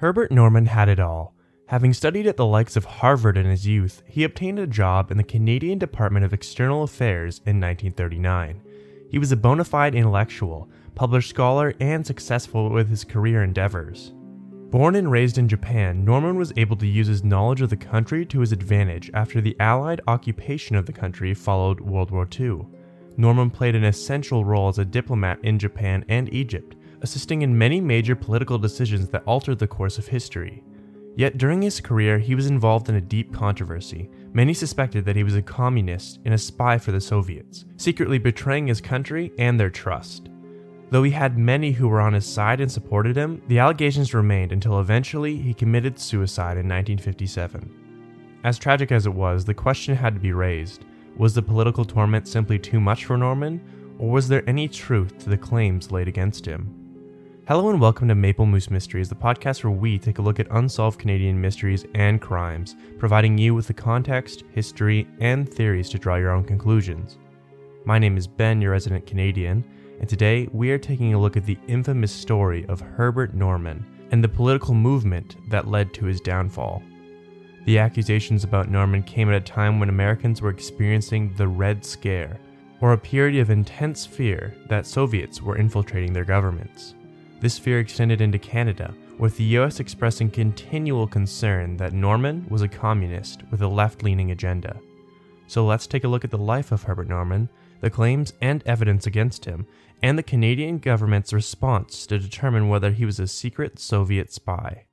Herbert Norman had it all. Having studied at the likes of Harvard in his youth, he obtained a job in the Canadian Department of External Affairs in 1939. He was a bona fide intellectual, published scholar, and successful with his career endeavors. Born and raised in Japan, Norman was able to use his knowledge of the country to his advantage after the Allied occupation of the country followed World War II. Norman played an essential role as a diplomat in Japan and Egypt, assisting in many major political decisions that altered the course of history. Yet during his career, he was involved in a deep controversy. Many suspected that he was a communist and a spy for the Soviets, secretly betraying his country and their trust. Though he had many who were on his side and supported him, the allegations remained until eventually he committed suicide in 1957. As tragic as it was, the question had to be raised was the political torment simply too much for Norman, or was there any truth to the claims laid against him? Hello and welcome to Maple Moose Mysteries, the podcast where we take a look at unsolved Canadian mysteries and crimes, providing you with the context, history, and theories to draw your own conclusions. My name is Ben, your resident Canadian, and today we are taking a look at the infamous story of Herbert Norman and the political movement that led to his downfall. The accusations about Norman came at a time when Americans were experiencing the Red Scare, or a period of intense fear that Soviets were infiltrating their governments. This fear extended into Canada, with the US expressing continual concern that Norman was a communist with a left leaning agenda. So let's take a look at the life of Herbert Norman, the claims and evidence against him, and the Canadian government's response to determine whether he was a secret Soviet spy.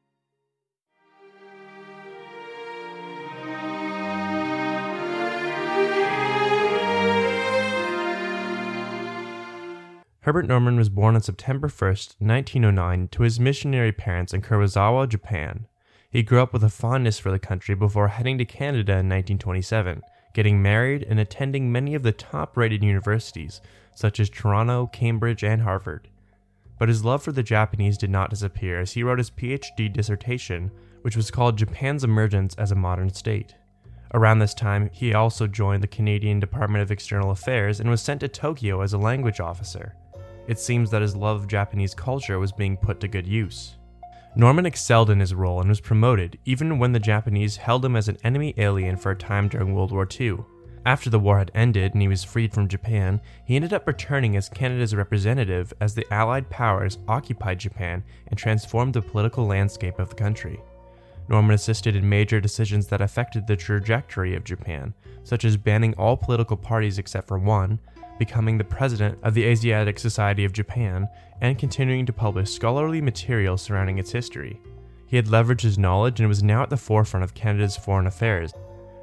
Herbert Norman was born on September 1, 1909, to his missionary parents in Karuizawa, Japan. He grew up with a fondness for the country before heading to Canada in 1927 getting married, and attending many of the top rated universities, such as Toronto, Cambridge, and Harvard. But his love for the Japanese did not disappear as he wrote his PhD dissertation, which was called Japan's Emergence as a Modern State. Around this time, he also joined the Canadian Department of External Affairs and was sent to Tokyo as a language officer. It seems that his love of Japanese culture was being put to good use. Norman excelled in his role and was promoted, even when the Japanese held him as an enemy alien for a time during World War II. After the war had ended and he was freed from Japan, he ended up returning as Canada's representative as the Allied powers occupied Japan and transformed the political landscape of the country. Norman assisted in major decisions that affected the trajectory of Japan, such as banning all political parties except for one, becoming the president of the Asiatic Society of Japan, and continuing to publish scholarly material surrounding its history. He had leveraged his knowledge and was now at the forefront of Canada's foreign affairs.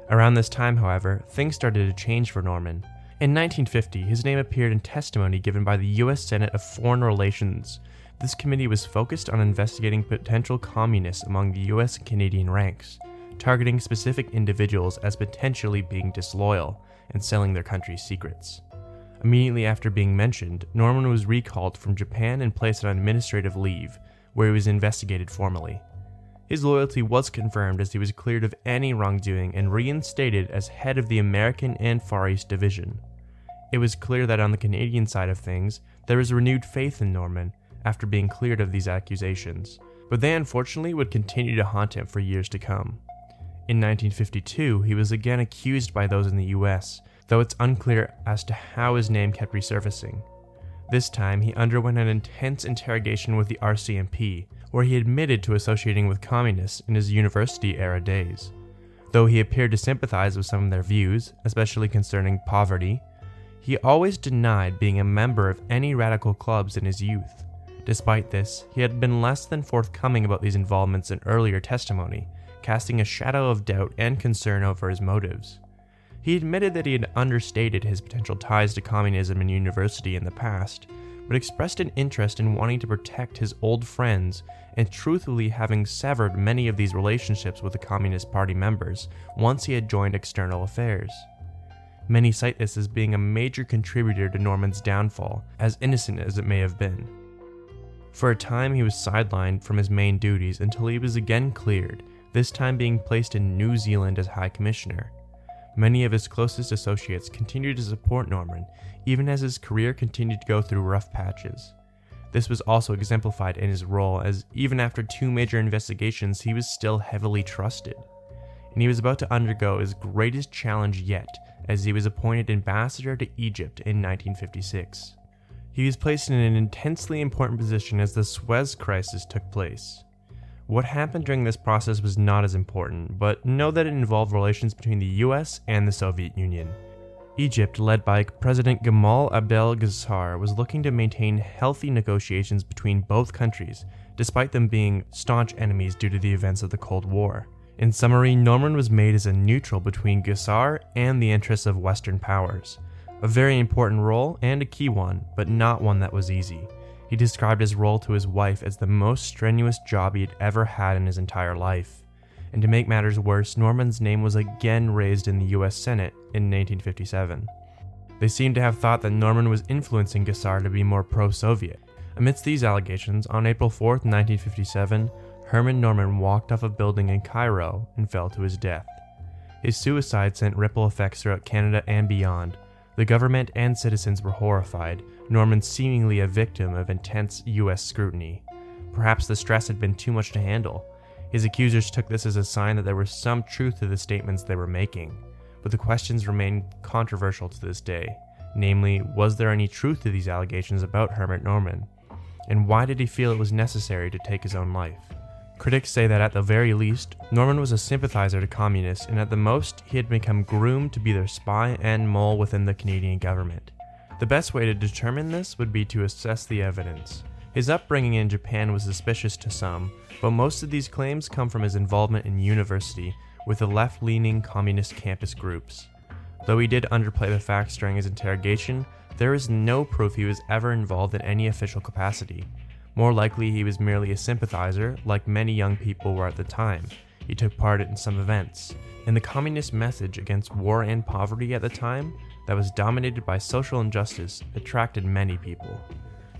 Around this time, however, things started to change for Norman. In 1950, his name appeared in testimony given by the U.S. Senate of Foreign Relations. This committee was focused on investigating potential communists among the U.S. and Canadian ranks, targeting specific individuals as potentially being disloyal and selling their country's secrets. Immediately after being mentioned, Norman was recalled from Japan and placed on administrative leave, where he was investigated formally. His loyalty was confirmed as he was cleared of any wrongdoing and reinstated as head of the American and Far East Division. It was clear that on the Canadian side of things, there was renewed faith in Norman after being cleared of these accusations, but they unfortunately would continue to haunt him for years to come. In 1952, he was again accused by those in the US though it's unclear as to how his name kept resurfacing. This time, he underwent an intense interrogation with the RCMP, where he admitted to associating with communists in his university era days. Though he appeared to sympathize with some of their views, especially concerning poverty, he always denied being a member of any radical clubs in his youth. Despite this, he had been less than forthcoming about these involvements in earlier testimony, casting a shadow of doubt and concern over his motives. He admitted that he had understated his potential ties to communism and university in the past, but expressed an interest in wanting to protect his old friends and truthfully having severed many of these relationships with the Communist Party members once he had joined external affairs. Many cite this as being a major contributor to Norman's downfall, as innocent as it may have been. For a time, he was sidelined from his main duties until he was again cleared, this time being placed in New Zealand as High Commissioner. Many of his closest associates continued to support Norman, even as his career continued to go through rough patches. This was also exemplified in his role, as even after two major investigations, he was still heavily trusted. And he was about to undergo his greatest challenge yet, as he was appointed ambassador to Egypt in 1956. He was placed in an intensely important position as the Suez Crisis took place. What happened during this process was not as important, but know that it involved relations between the US and the Soviet Union. Egypt, led by President Gamal Abdel Ghazar, was looking to maintain healthy negotiations between both countries, despite them being staunch enemies due to the events of the Cold War. In summary, Norman was made as a neutral between Ghazar and the interests of Western powers. A very important role and a key one, but not one that was easy. He described his role to his wife as the most strenuous job he had ever had in his entire life. And to make matters worse, Norman's name was again raised in the US Senate in 1957. They seem to have thought that Norman was influencing Gassar to be more pro Soviet. Amidst these allegations, on April 4, 1957, Herman Norman walked off a building in Cairo and fell to his death. His suicide sent ripple effects throughout Canada and beyond. The government and citizens were horrified, Norman seemingly a victim of intense US scrutiny. Perhaps the stress had been too much to handle. His accusers took this as a sign that there was some truth to the statements they were making, but the questions remain controversial to this day. Namely, was there any truth to these allegations about Herman Norman? And why did he feel it was necessary to take his own life? Critics say that at the very least, Norman was a sympathizer to communists, and at the most, he had become groomed to be their spy and mole within the Canadian government. The best way to determine this would be to assess the evidence. His upbringing in Japan was suspicious to some, but most of these claims come from his involvement in university with the left leaning communist campus groups. Though he did underplay the facts during his interrogation, there is no proof he was ever involved in any official capacity. More likely, he was merely a sympathizer, like many young people were at the time. He took part in some events. And the communist message against war and poverty at the time, that was dominated by social injustice, attracted many people.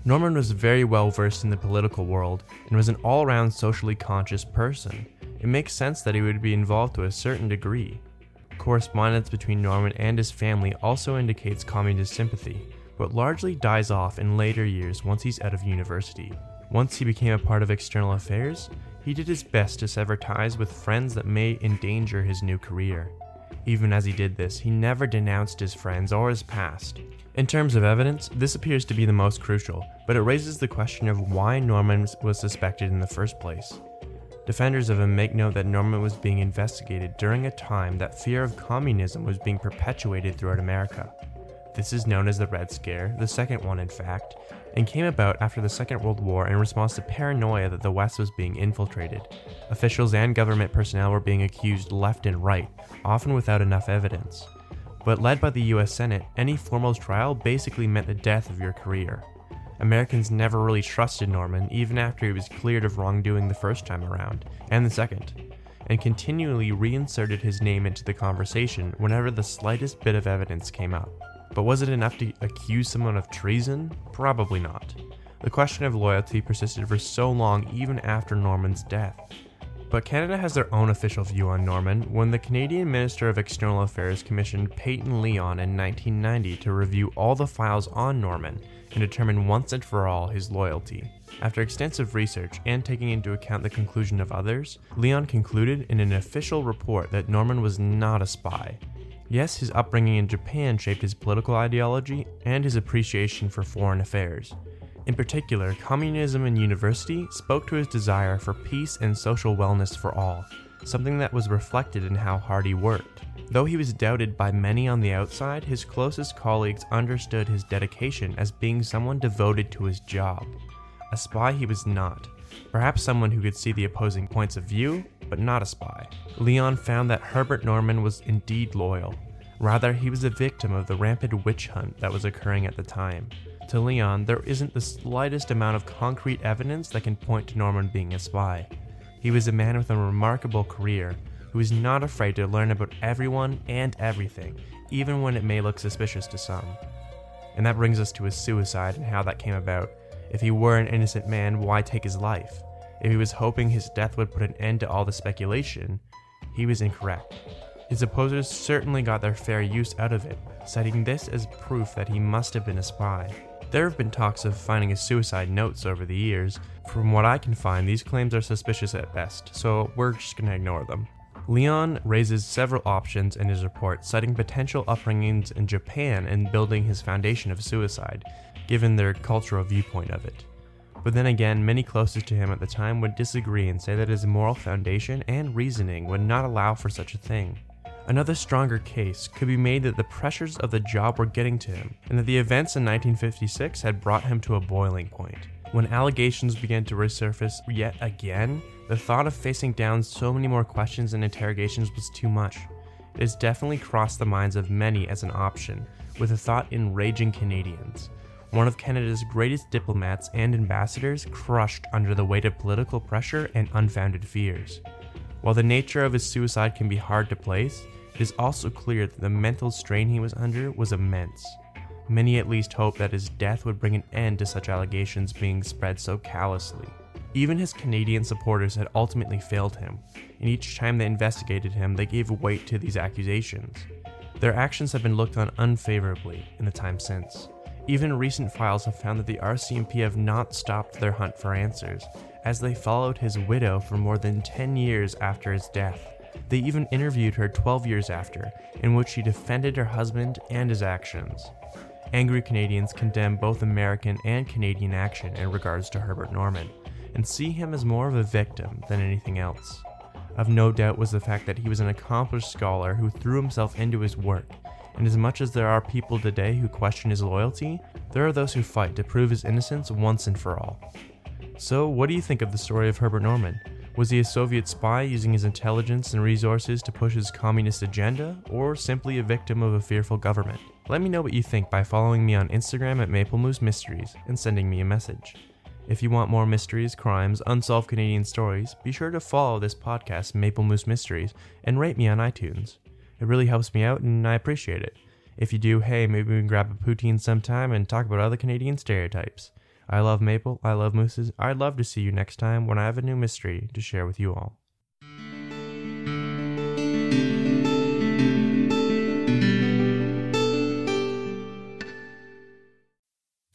Norman was very well versed in the political world and was an all around socially conscious person. It makes sense that he would be involved to a certain degree. Correspondence between Norman and his family also indicates communist sympathy, but largely dies off in later years once he's out of university. Once he became a part of external affairs, he did his best to sever ties with friends that may endanger his new career. Even as he did this, he never denounced his friends or his past. In terms of evidence, this appears to be the most crucial, but it raises the question of why Norman was suspected in the first place. Defenders of him make note that Norman was being investigated during a time that fear of communism was being perpetuated throughout America. This is known as the Red Scare, the second one in fact, and came about after the Second World War in response to paranoia that the West was being infiltrated. Officials and government personnel were being accused left and right, often without enough evidence. But led by the US Senate, any foremost trial basically meant the death of your career. Americans never really trusted Norman, even after he was cleared of wrongdoing the first time around, and the second, and continually reinserted his name into the conversation whenever the slightest bit of evidence came up. But was it enough to accuse someone of treason? Probably not. The question of loyalty persisted for so long even after Norman's death. But Canada has their own official view on Norman when the Canadian Minister of External Affairs commissioned Peyton Lyon in 1990 to review all the files on Norman and determine once and for all his loyalty. After extensive research and taking into account the conclusion of others, Lyon concluded in an official report that Norman was not a spy. Yes, his upbringing in Japan shaped his political ideology and his appreciation for foreign affairs. In particular, communism in university spoke to his desire for peace and social wellness for all, something that was reflected in how hard he worked. Though he was doubted by many on the outside, his closest colleagues understood his dedication as being someone devoted to his job. A spy he was not, perhaps someone who could see the opposing points of view, but not a spy. Lyon found that Herbert Norman was indeed loyal. Rather, he was a victim of the rampant witch hunt that was occurring at the time. To Lyon, there isn't the slightest amount of concrete evidence that can point to Norman being a spy. He was a man with a remarkable career who is not afraid to learn about everyone and everything, even when it may look suspicious to some. And that brings us to his suicide and how that came about. If he were an innocent man, why take his life? If he was hoping his death would put an end to all the speculation, he was incorrect. His opposers certainly got their fair use out of it, citing this as proof that he must have been a spy. There have been talks of finding his suicide notes over the years. From what I can find, these claims are suspicious at best, so we're just gonna ignore them. Lyon raises several options in his report, citing potential upbringings in Japan and building his foundation of suicide, given their cultural viewpoint of it. But then again, many closest to him at the time would disagree and say that his moral foundation and reasoning would not allow for such a thing. Another stronger case could be made that the pressures of the job were getting to him, and that the events in 1956 had brought him to a boiling point. When allegations began to resurface yet again, the thought of facing down so many more questions and interrogations was too much. It has definitely crossed the minds of many as an option, with the thought enraging Canadians one of Canada's greatest diplomats and ambassadors, crushed under the weight of political pressure and unfounded fears. While the nature of his suicide can be hard to place, it is also clear that the mental strain he was under was immense. Many at least hoped that his death would bring an end to such allegations being spread so callously. Even his Canadian supporters had ultimately failed him, and each time they investigated him, they gave weight to these accusations. Their actions have been looked on unfavorably in the time since. Even recent files have found that the RCMP have not stopped their hunt for answers, as they followed his widow for more than 10 years after his death. They even interviewed her 12 years after, in which she defended her husband and his actions. Angry Canadians condemn both American and Canadian action in regards to Herbert Norman, and see him as more of a victim than anything else. Of no doubt was the fact that he was an accomplished scholar who threw himself into his work and as much as there are people today who question his loyalty, there are those who fight to prove his innocence once and for all. So, what do you think of the story of Herbert Norman? Was he a Soviet spy using his intelligence and resources to push his communist agenda, or simply a victim of a fearful government? Let me know what you think by following me on Instagram at Maple Moose Mysteries and sending me a message. If you want more mysteries, crimes, unsolved Canadian stories, be sure to follow this podcast, Maple Moose Mysteries, and rate me on iTunes. It really helps me out and I appreciate it. If you do, hey, maybe we can grab a poutine sometime and talk about other Canadian stereotypes. I love maple, I love mooses. I'd love to see you next time when I have a new mystery to share with you all.